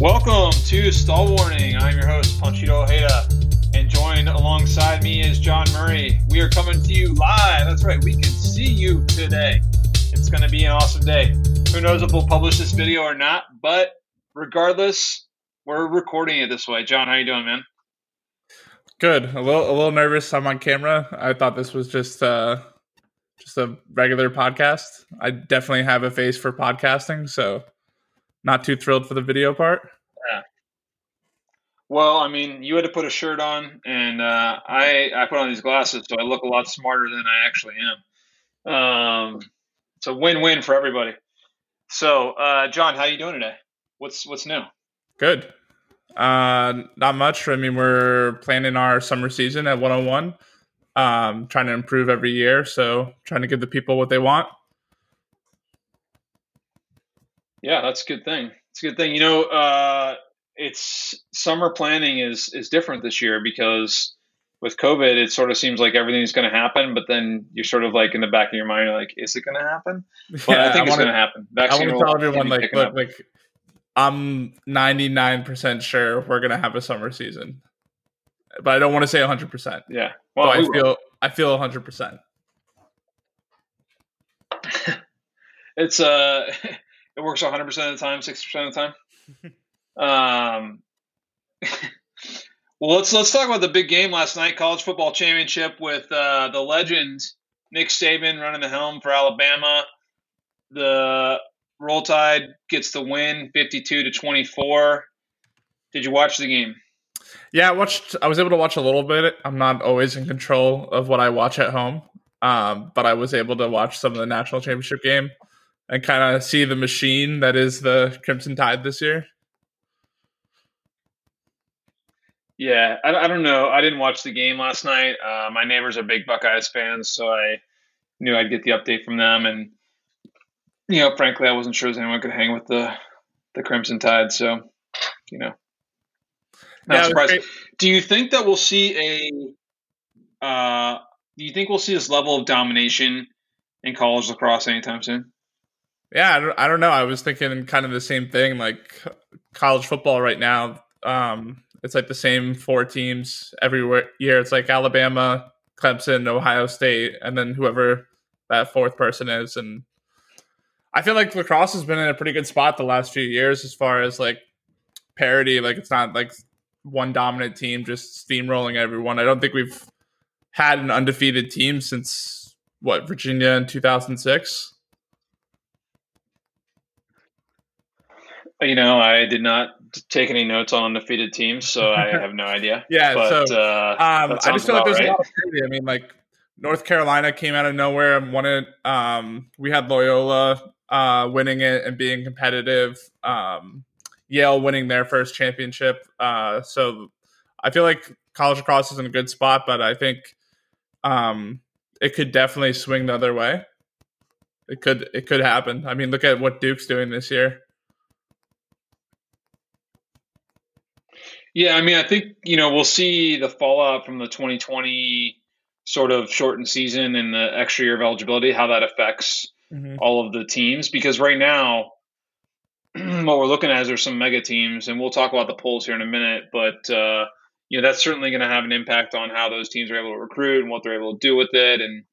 Welcome to Stall Warning. I'm your host, Panchito Ojeda, and joined alongside me is John Murray. We are coming to you live. That's right, we can see you today. It's going to be an awesome day. Who knows if we'll publish this video or not, but regardless, we're recording it this way. John, how you doing, man? Good. A little, a little nervous. I'm on camera. I thought this was just, uh, just a regular podcast. I definitely have a face for podcasting, so not too thrilled for the video part. Well, I mean, you had to put a shirt on, and uh, I I put on these glasses, so I look a lot smarter than I actually am. Um, it's a win-win for everybody. So, uh, John, how are you doing today? What's what's new? Good. Uh, not much. I mean, we're planning our summer season at 101. Um, trying to improve every year, so trying to give the people what they want. Yeah, that's a good thing. It's a good thing. You know, uh, it's summer planning is is different this year because with COVID, it sort of seems like everything's going to happen, but then you're sort of like in the back of your mind, like, is it going to happen? But yeah, I think I it's going to happen. Vaccine I want to tell everyone, like, look, like, I'm 99% sure we're going to have a summer season, but I don't want to say 100%. Yeah. Well, I feel I feel 100%. it's uh it works 100% of the time, 60% of the time. Um, well, let's let's talk about the big game last night, college football championship with uh, the legend Nick Saban running the helm for Alabama. The Roll Tide gets the win, 52 to 24. Did you watch the game? Yeah, I watched. I was able to watch a little bit. I'm not always in control of what I watch at home, um, but I was able to watch some of the national championship game and kind of see the machine that is the Crimson Tide this year? Yeah, I, I don't know. I didn't watch the game last night. Uh, my neighbors are big Buckeyes fans, so I knew I'd get the update from them. And you know, frankly, I wasn't sure if anyone could hang with the the Crimson Tide. So, you know, not yeah, surprised. Do you think that we'll see a? Uh, do you think we'll see this level of domination in college lacrosse anytime soon? Yeah, I don't, I don't know. I was thinking kind of the same thing. Like college football right now, um, it's like the same four teams every year. It's like Alabama, Clemson, Ohio State, and then whoever that fourth person is. And I feel like lacrosse has been in a pretty good spot the last few years as far as like parity. Like it's not like one dominant team just steamrolling everyone. I don't think we've had an undefeated team since what Virginia in 2006. You know, I did not take any notes on undefeated teams, so I have no idea. yeah, but, so uh, um, I just feel like there's right. a lot of parity. I mean, like North Carolina came out of nowhere and won it. Um, we had Loyola uh, winning it and being competitive. Um, Yale winning their first championship. Uh, so I feel like college lacrosse is in a good spot, but I think um, it could definitely swing the other way. It could it could happen. I mean, look at what Duke's doing this year. Yeah, I mean, I think you know we'll see the fallout from the 2020 sort of shortened season and the extra year of eligibility, how that affects mm-hmm. all of the teams. Because right now, what we're looking at is there's some mega teams, and we'll talk about the polls here in a minute. But uh, you know that's certainly going to have an impact on how those teams are able to recruit and what they're able to do with it, and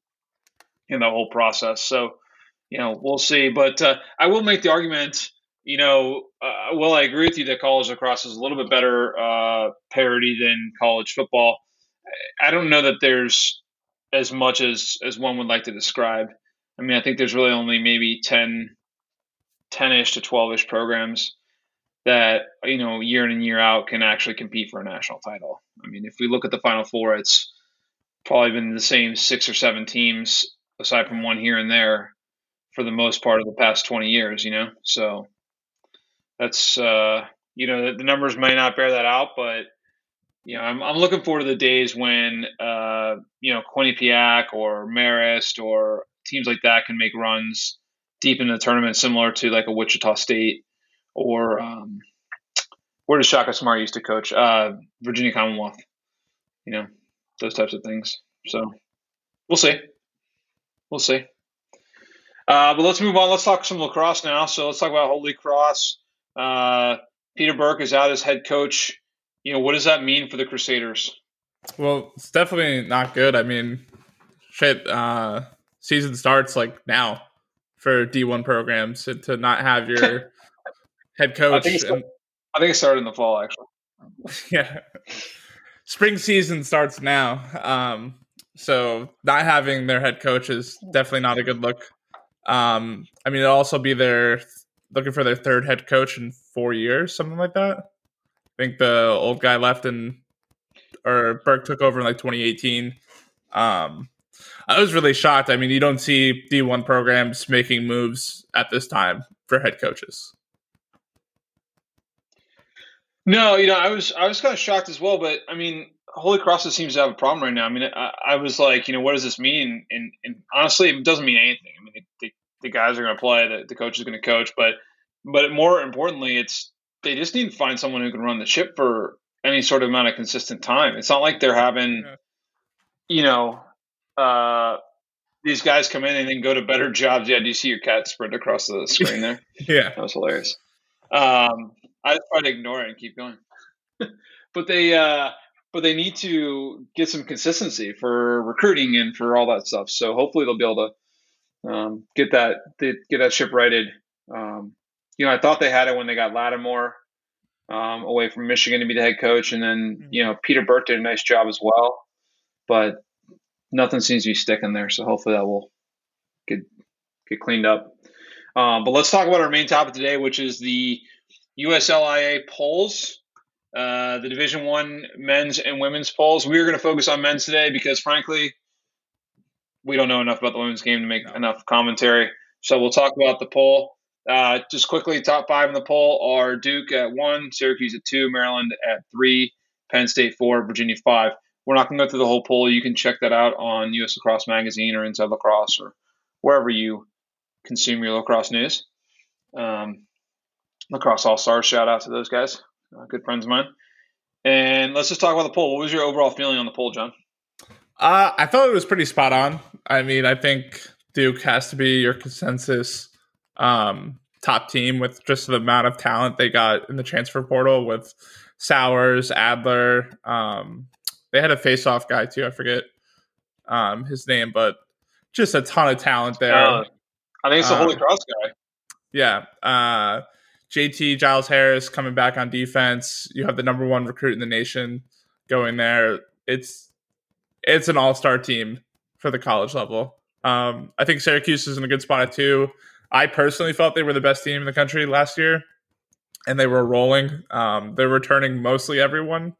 in the whole process. So you know we'll see. But uh, I will make the argument you know, uh, well, I agree with you that college lacrosse is a little bit better uh, parity than college football. I don't know that there's as much as as one would like to describe. I mean, I think there's really only maybe 10, 10-ish to 12-ish programs that, you know, year in and year out can actually compete for a national title. I mean, if we look at the Final Four, it's probably been the same six or seven teams, aside from one here and there, for the most part of the past 20 years, you know? So that's uh, you know the, numbers may not bear that out, but you know I'm, I'm looking forward to the days when uh, you know Quinnipiac or Marist or teams like that can make runs deep in the tournament, similar to like a Wichita State or um, where does Shaka Smart used to coach? Uh, Virginia Commonwealth. You know those types of things. So we'll see. We'll see. Uh, but let's move on. Let's talk some lacrosse now. So let's talk about Holy Cross. Uh, Peter Burke is out as head coach. You know, what does that mean for the Crusaders? Well, it's definitely not good. I mean, shit, uh, season starts like now for D1 programs to, to not have your head coach. I think, and, I think, it started in the fall, actually. Yeah. Spring season starts now. Um, so not having their head coach is definitely not a good look. Um, I mean, it'll also be their looking for their third head coach in four years, something like that. I think the old guy left and or Burke took over in like 2018. Um, I was really shocked. I mean, you don't see D1 programs making moves at this time for head coaches. No, you know, I was I was kind of shocked as well. But I mean, Holy Cross seems to have a problem right now. I mean, I, I was like, you know, what does this mean? And, and honestly, it doesn't mean anything. I mean, the, the guys are going to play, the, the coach is going to coach, but but more importantly, it's they just need to find someone who can run the ship for any sort of amount of consistent time. It's not like they're having, you know, uh, these guys come in and then go to better jobs. Yeah, do you see your cat sprint across the screen there? yeah, that was hilarious. Um, I just try to ignore it and keep going. but they, uh, but they need to get some consistency for recruiting and for all that stuff. So hopefully they'll be able to um, get that get that ship righted. Um, you know, I thought they had it when they got Lattimore um, away from Michigan to be the head coach, and then mm-hmm. you know Peter Burke did a nice job as well, but nothing seems to be sticking there. So hopefully that will get get cleaned up. Um, but let's talk about our main topic today, which is the USILA polls, uh, the Division One men's and women's polls. We are going to focus on men's today because, frankly, we don't know enough about the women's game to make no. enough commentary. So we'll talk about the poll. Uh, just quickly, top five in the poll are Duke at one, Syracuse at two, Maryland at three, Penn State four, Virginia five. We're not going to go through the whole poll. You can check that out on US Lacrosse Magazine or Inside Lacrosse or wherever you consume your lacrosse news. Um, lacrosse All Stars, shout out to those guys, uh, good friends of mine. And let's just talk about the poll. What was your overall feeling on the poll, John? Uh, I thought it was pretty spot on. I mean, I think Duke has to be your consensus um, top team with just the amount of talent they got in the transfer portal with Sowers, Adler. Um, they had a face-off guy too. I forget um, his name, but just a ton of talent there. Uh, I think it's the Holy um, Cross guy. Yeah. Uh, JT Giles Harris coming back on defense. You have the number one recruit in the nation going there. It's it's an all star team for the college level. Um, I think Syracuse is in a good spot too. I personally felt they were the best team in the country last year, and they were rolling. Um, they're returning mostly everyone.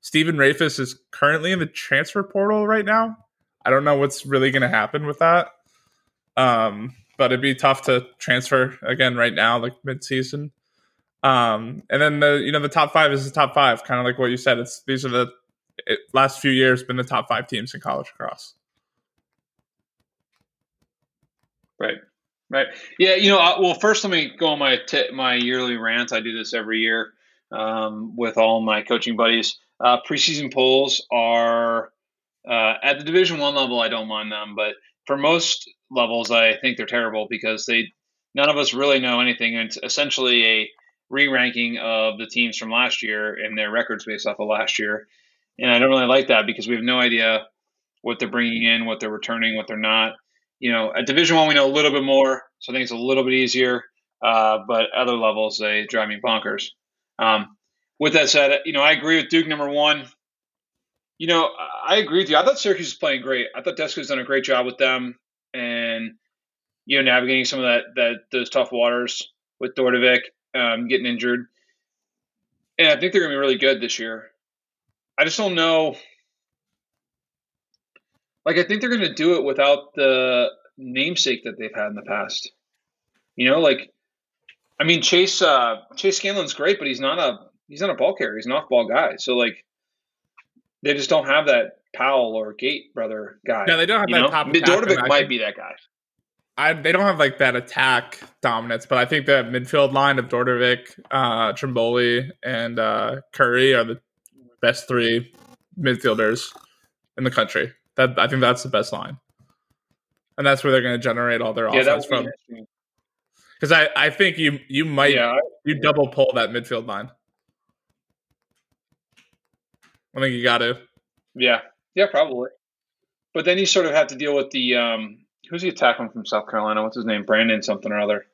Stephen Rehfuss is currently in the transfer portal right now. I don't know what's really going to happen with that. Um, but it'd be tough to transfer again right now, like mid-season. Um, and then the you know the top five is the top five, kind of like what you said. It's these are the it, last few years been the top five teams in college lacrosse. Right. Right. Yeah. You know. Well, first, let me go on my t- my yearly rant. I do this every year um, with all my coaching buddies. Uh, preseason polls are uh, at the Division One level. I don't mind them, but for most levels, I think they're terrible because they none of us really know anything. It's essentially a re-ranking of the teams from last year and their records based off of last year. And I don't really like that because we have no idea what they're bringing in, what they're returning, what they're not you know, at Division One we know a little bit more, so I think it's a little bit easier. Uh, but other levels they drive me bonkers. Um, with that said, you know, I agree with Duke number one. You know, I agree with you. I thought Syracuse was playing great. I thought Desko's done a great job with them, and you know, navigating some of that that those tough waters with Dordevic um, getting injured. And I think they're going to be really good this year. I just don't know like I think they're going to do it without the namesake that they've had in the past. You know, like I mean Chase uh, Chase Scanlan's great, but he's not a he's not a ball carrier. He's an off ball guy. So like they just don't have that Powell or Gait brother guy. Yeah, they don't have that top. Dordevic might be that guy. I, they don't have like that attack dominance, but I think that midfield line of Dordevic, uh, Trimboli, and uh, Curry are the best three midfielders in the country. That I think that's the best line, and that's where they're going to generate all their yeah, offense from. Because I, I think you you might yeah, you yeah. double pull that midfield line. I think you got to. Yeah, yeah, probably. But then you sort of have to deal with the um, who's the attacking from South Carolina? What's his name? Brandon something or other.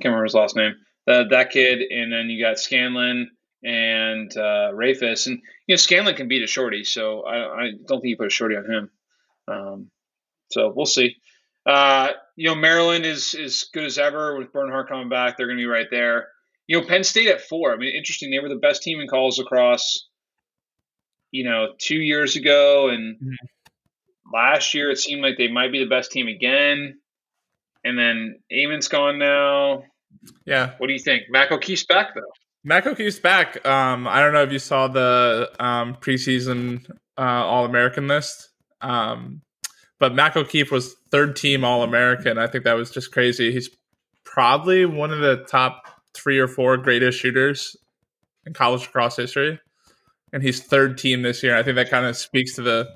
Can't remember his last name. The, that kid, and then you got Scanlan and uh, Rehfuss, and you know Scanlan can beat a shorty, so I, I don't think you put a shorty on him. Um, so we'll see. Uh, you know, Maryland is as good as ever with Bernhardt coming back. They're going to be right there. You know, Penn State at four. I mean, interesting. They were the best team in calls across. You know, two years ago, and mm-hmm. last year it seemed like they might be the best team again. And then Ament's gone now. Yeah. What do you think? Mac O'Keefe's back though. Mac O'Keefe's back. Um, I don't know if you saw the um, preseason uh, All American list. Um, but Mac O'Keefe was third team All American. I think that was just crazy. He's probably one of the top three or four greatest shooters in college lacrosse history, and he's third team this year. I think that kind of speaks to the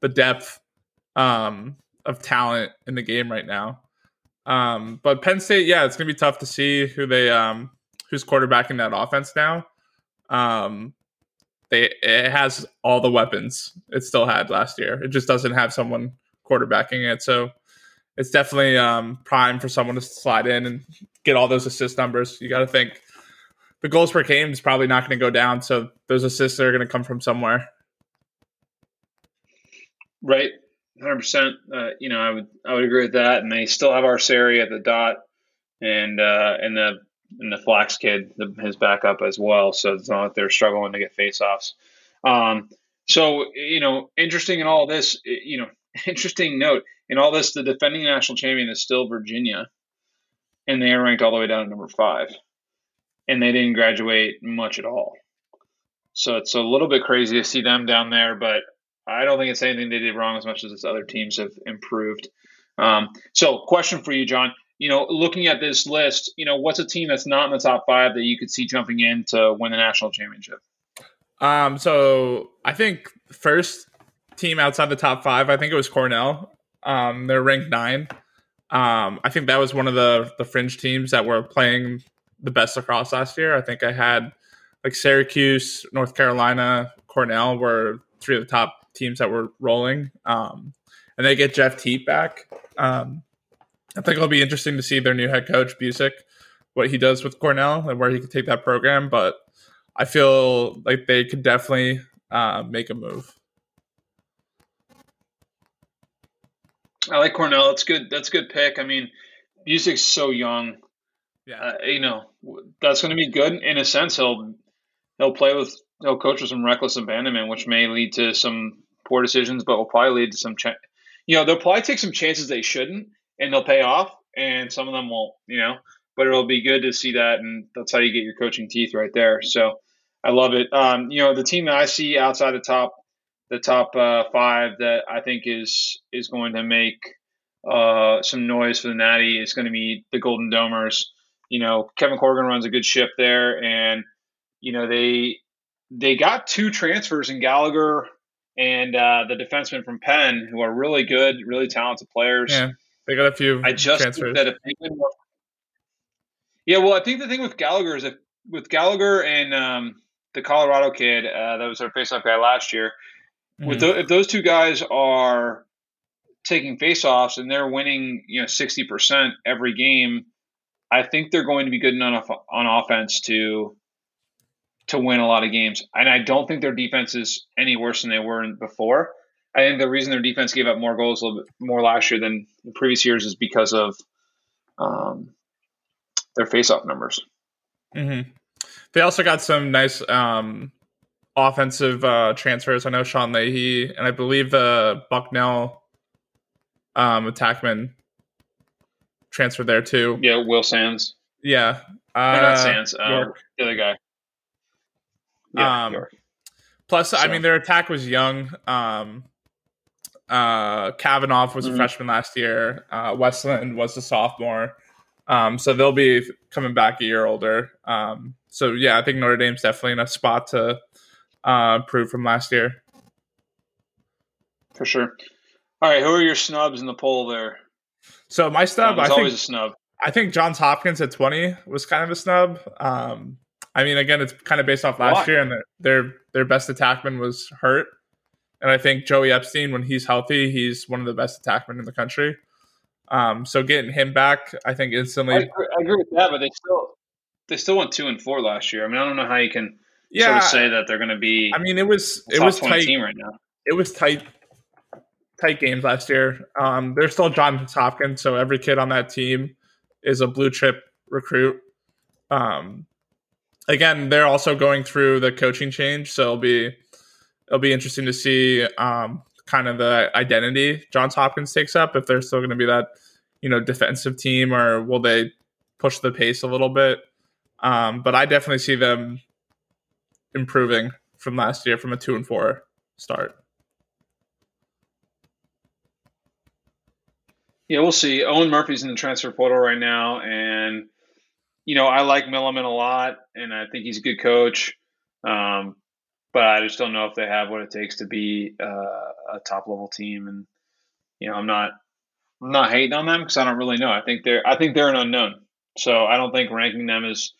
the depth um, of talent in the game right now. Um, but Penn State, yeah, it's gonna be tough to see who they um, who's quarterbacking that offense now. Um, they it has all the weapons it still had last year. It just doesn't have someone quarterbacking it. So it's definitely um, prime for someone to slide in and get all those assist numbers. You got to think the goals per game is probably not going to go down, so those assists are going to come from somewhere. Right, hundred uh, percent. You know, I would I would agree with that. And they still have Arceri at the dot, and uh, and the and the Flax kid, the, his backup as well. So it's not like they're struggling to get faceoffs. Um, so you know, interesting in all this. You know, interesting note in all this, the defending national champion is still Virginia, and they are ranked all the way down to number five, and they didn't graduate much at all. So it's a little bit crazy to see them down there, but I don't think it's anything they did wrong as much as this other teams have improved. Um, so, question for you, John. You know, looking at this list, you know, what's a team that's not in the top five that you could see jumping in to win the national championship? Um, so I think first team outside the top five. I think it was Cornell. Um, they're ranked nine. Um, I think that was one of the the fringe teams that were playing the best across last year. I think I had like Syracuse, North Carolina, Cornell were three of the top teams that were rolling. Um, and they get Jeff Teat back. Um, I think it'll be interesting to see their new head coach Buczek, what he does with Cornell and where he can take that program. But I feel like they could definitely uh, make a move. I like Cornell. That's good. That's a good pick. I mean, Buczek's so young. Yeah, uh, you know that's going to be good in a sense. He'll he'll play with he'll coach with some reckless abandonment, which may lead to some poor decisions, but will probably lead to some. Ch- you know, they'll probably take some chances they shouldn't, and they'll pay off, and some of them won't. You know, but it'll be good to see that, and that's how you get your coaching teeth right there. So I love it. Um, you know, the team that I see outside the top the top uh, five that I think is is going to make uh, some noise for the Natty is going to be the Golden Domers. You know, Kevin Corrigan runs a good ship there, and you know they they got two transfers in Gallagher and uh, the defenseman from Penn, who are really good, really talented players. Yeah, they got a few. I just transfers. that if yeah, well, I think the thing with Gallagher is that with Gallagher and um, the Colorado kid uh, that was our faceoff guy last year, Mm-hmm. With the, if those two guys are taking faceoffs and they're winning, you know, sixty percent every game, I think they're going to be good enough on offense to to win a lot of games. And I don't think their defense is any worse than they were before. I think the reason their defense gave up more goals a little bit more last year than the previous years is because of um, their faceoff numbers. Mm-hmm. They also got some nice um, offensive uh, transfers. I know Sean Leahy and I believe the Bucknell um, attackman transferred there too. Yeah, Will Sands. Yeah, uh, not Sands. Um, the other guy. Yeah, um, plus. I mean, their attack was young. Um, uh, Kavanagh was mm-hmm. a freshman last year. Uh, Westland was a sophomore. Um, so they'll be coming back a year older. Um, so yeah, I think Notre Dame's definitely in a spot to uh, improved from last year. For sure. All right, who are your snubs in the poll there? So my snub, um, I think, always a snub. I think Johns Hopkins at twenty was kind of a snub. Um, I mean, again, it's kind of based off last Why? year, and their, their their best attackman was hurt, and I think Joey Epstein, when he's healthy, he's one of the best attackmen in the country. Um, so getting him back, I think instantly. I agree, I agree, with that, but they still they still went two and four last year. I mean, I don't know how you can yeah, sort of say that they're going to be. I mean, it was it was tight team right now. It was tight, tight games last year. Um, there's still John Hopkins, so every kid on that team is a blue chip recruit. Um, again, they're also going through the coaching change, so it'll be it'll be interesting to see um, kind of the identity Johns Hopkins takes up. If they're still going to be that you know defensive team, or will they push the pace a little bit? Um, but I definitely see them improving from last year from a two and four start. Yeah, we'll see. Owen Murphy's in the transfer portal right now, and you know I like Milliman a lot, and I think he's a good coach. Um, but I just don't know if they have what it takes to be uh, a top level team. And you know, I'm not I'm not hating on them because I don't really know. I think they're I think they're an unknown. So I don't think ranking them is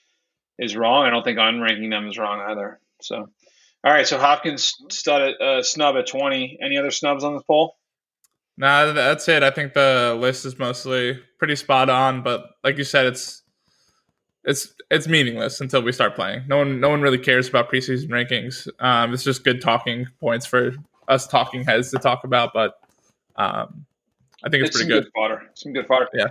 is wrong. I don't think unranking them is wrong either. So, all right. So Hopkins stud uh, snub at 20. Any other snubs on the poll? Nah, that's it. I think the list is mostly pretty spot on, but like you said, it's it's it's meaningless until we start playing. No one no one really cares about preseason rankings. Um, it's just good talking points for us talking heads to talk about, but um, I think it's, it's pretty good. good fodder. Some good fodder. Yeah.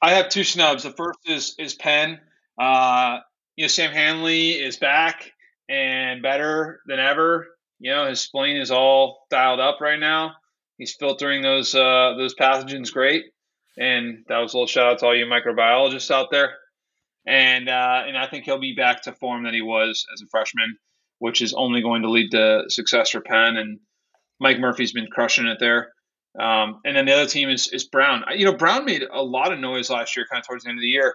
I have two snubs. The first is is Penn. Uh, you know, Sam Handley is back and better than ever. You know, his spleen is all dialed up right now. He's filtering those uh, those pathogens great, and that was a little shout out to all you microbiologists out there. And uh, and I think he'll be back to form that he was as a freshman, which is only going to lead to success for Penn. And Mike Murphy's been crushing it there. Um, and then the other team is is Brown. You know, Brown made a lot of noise last year, kind of towards the end of the year.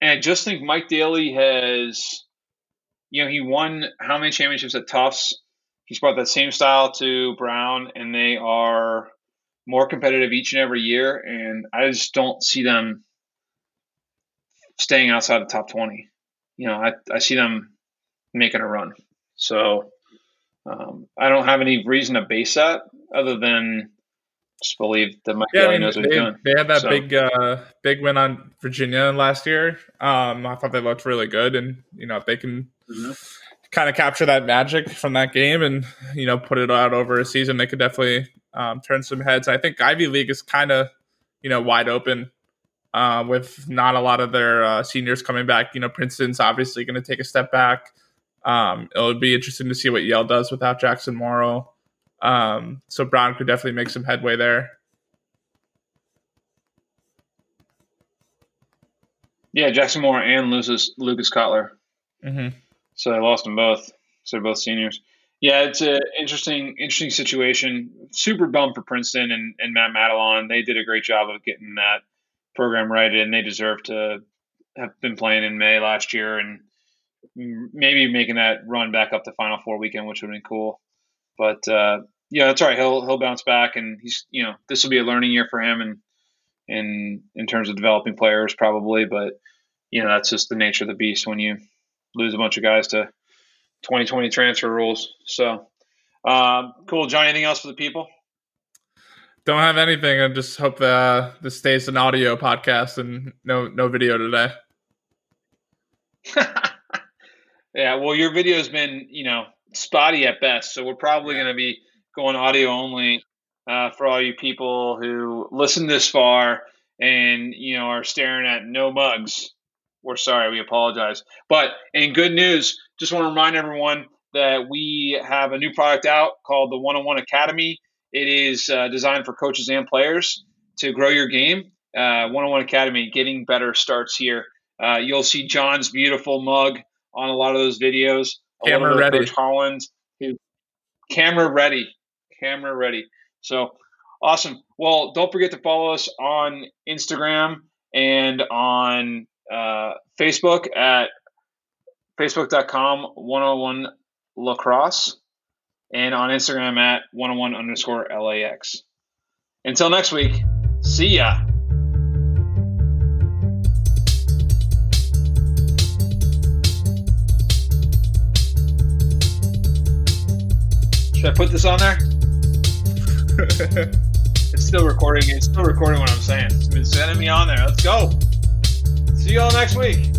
And I just think Mike Daly has you know, he won how many championships at Tufts? He's brought that same style to Brown, and they are more competitive each and every year. And I just don't see them staying outside the top 20. You know, I, I see them making a run. So um, I don't have any reason to base that other than just believe that Mike yeah, I mean, knows what they, he's doing. They had that so. big uh, big win on Virginia last year. Um, I thought they looked really good, and you know if they can mm-hmm. kind of capture that magic from that game and you know put it out over a season, they could definitely um, turn some heads. I think Ivy League is kind of you know wide open. Uh, with not a lot of their uh, seniors coming back, you know, Princeton's obviously going to take a step back. Um, it'll be interesting to see what Yale does without Jackson Morrill. Um, so Brown could definitely make some headway there. Yeah, Jackson Moore and Lucas Lucas Cutler. Mm-hmm. So they lost them both. So they're both seniors. Yeah, it's an interesting, interesting situation. Super bum for Princeton and, and Matt Madalon. They did a great job of getting that program right, and they deserve to have been playing in May last year and maybe making that run back up to Final Four weekend, which would be cool. But uh, yeah, that's right. He'll he'll bounce back, and he's you know this will be a learning year for him, and in in terms of developing players probably, but you know that's just the nature of the beast when you lose a bunch of guys to 2020 transfer rules. So um, cool, John. Anything else for the people? Don't have anything. I just hope that uh, this stays an audio podcast and no no video today. yeah, well, your video has been you know spotty at best, so we're probably going to be going audio only uh, for all you people who listen this far and you know are staring at no mugs. We're sorry, we apologize. But in good news, just want to remind everyone that we have a new product out called the One on One Academy. It is uh, designed for coaches and players to grow your game. One on One Academy, getting better starts here. Uh, you'll see John's beautiful mug on a lot of those videos. Camera ready. Coach Holland, who, camera ready camera ready. So awesome. Well, don't forget to follow us on Instagram and on uh, Facebook at facebook.com 101 lacrosse and on Instagram at 101 underscore LAX. Until next week, see ya. Should I put this on there? it's still recording. It's still recording what I'm saying. It's been sending me on there. Let's go. See y'all next week.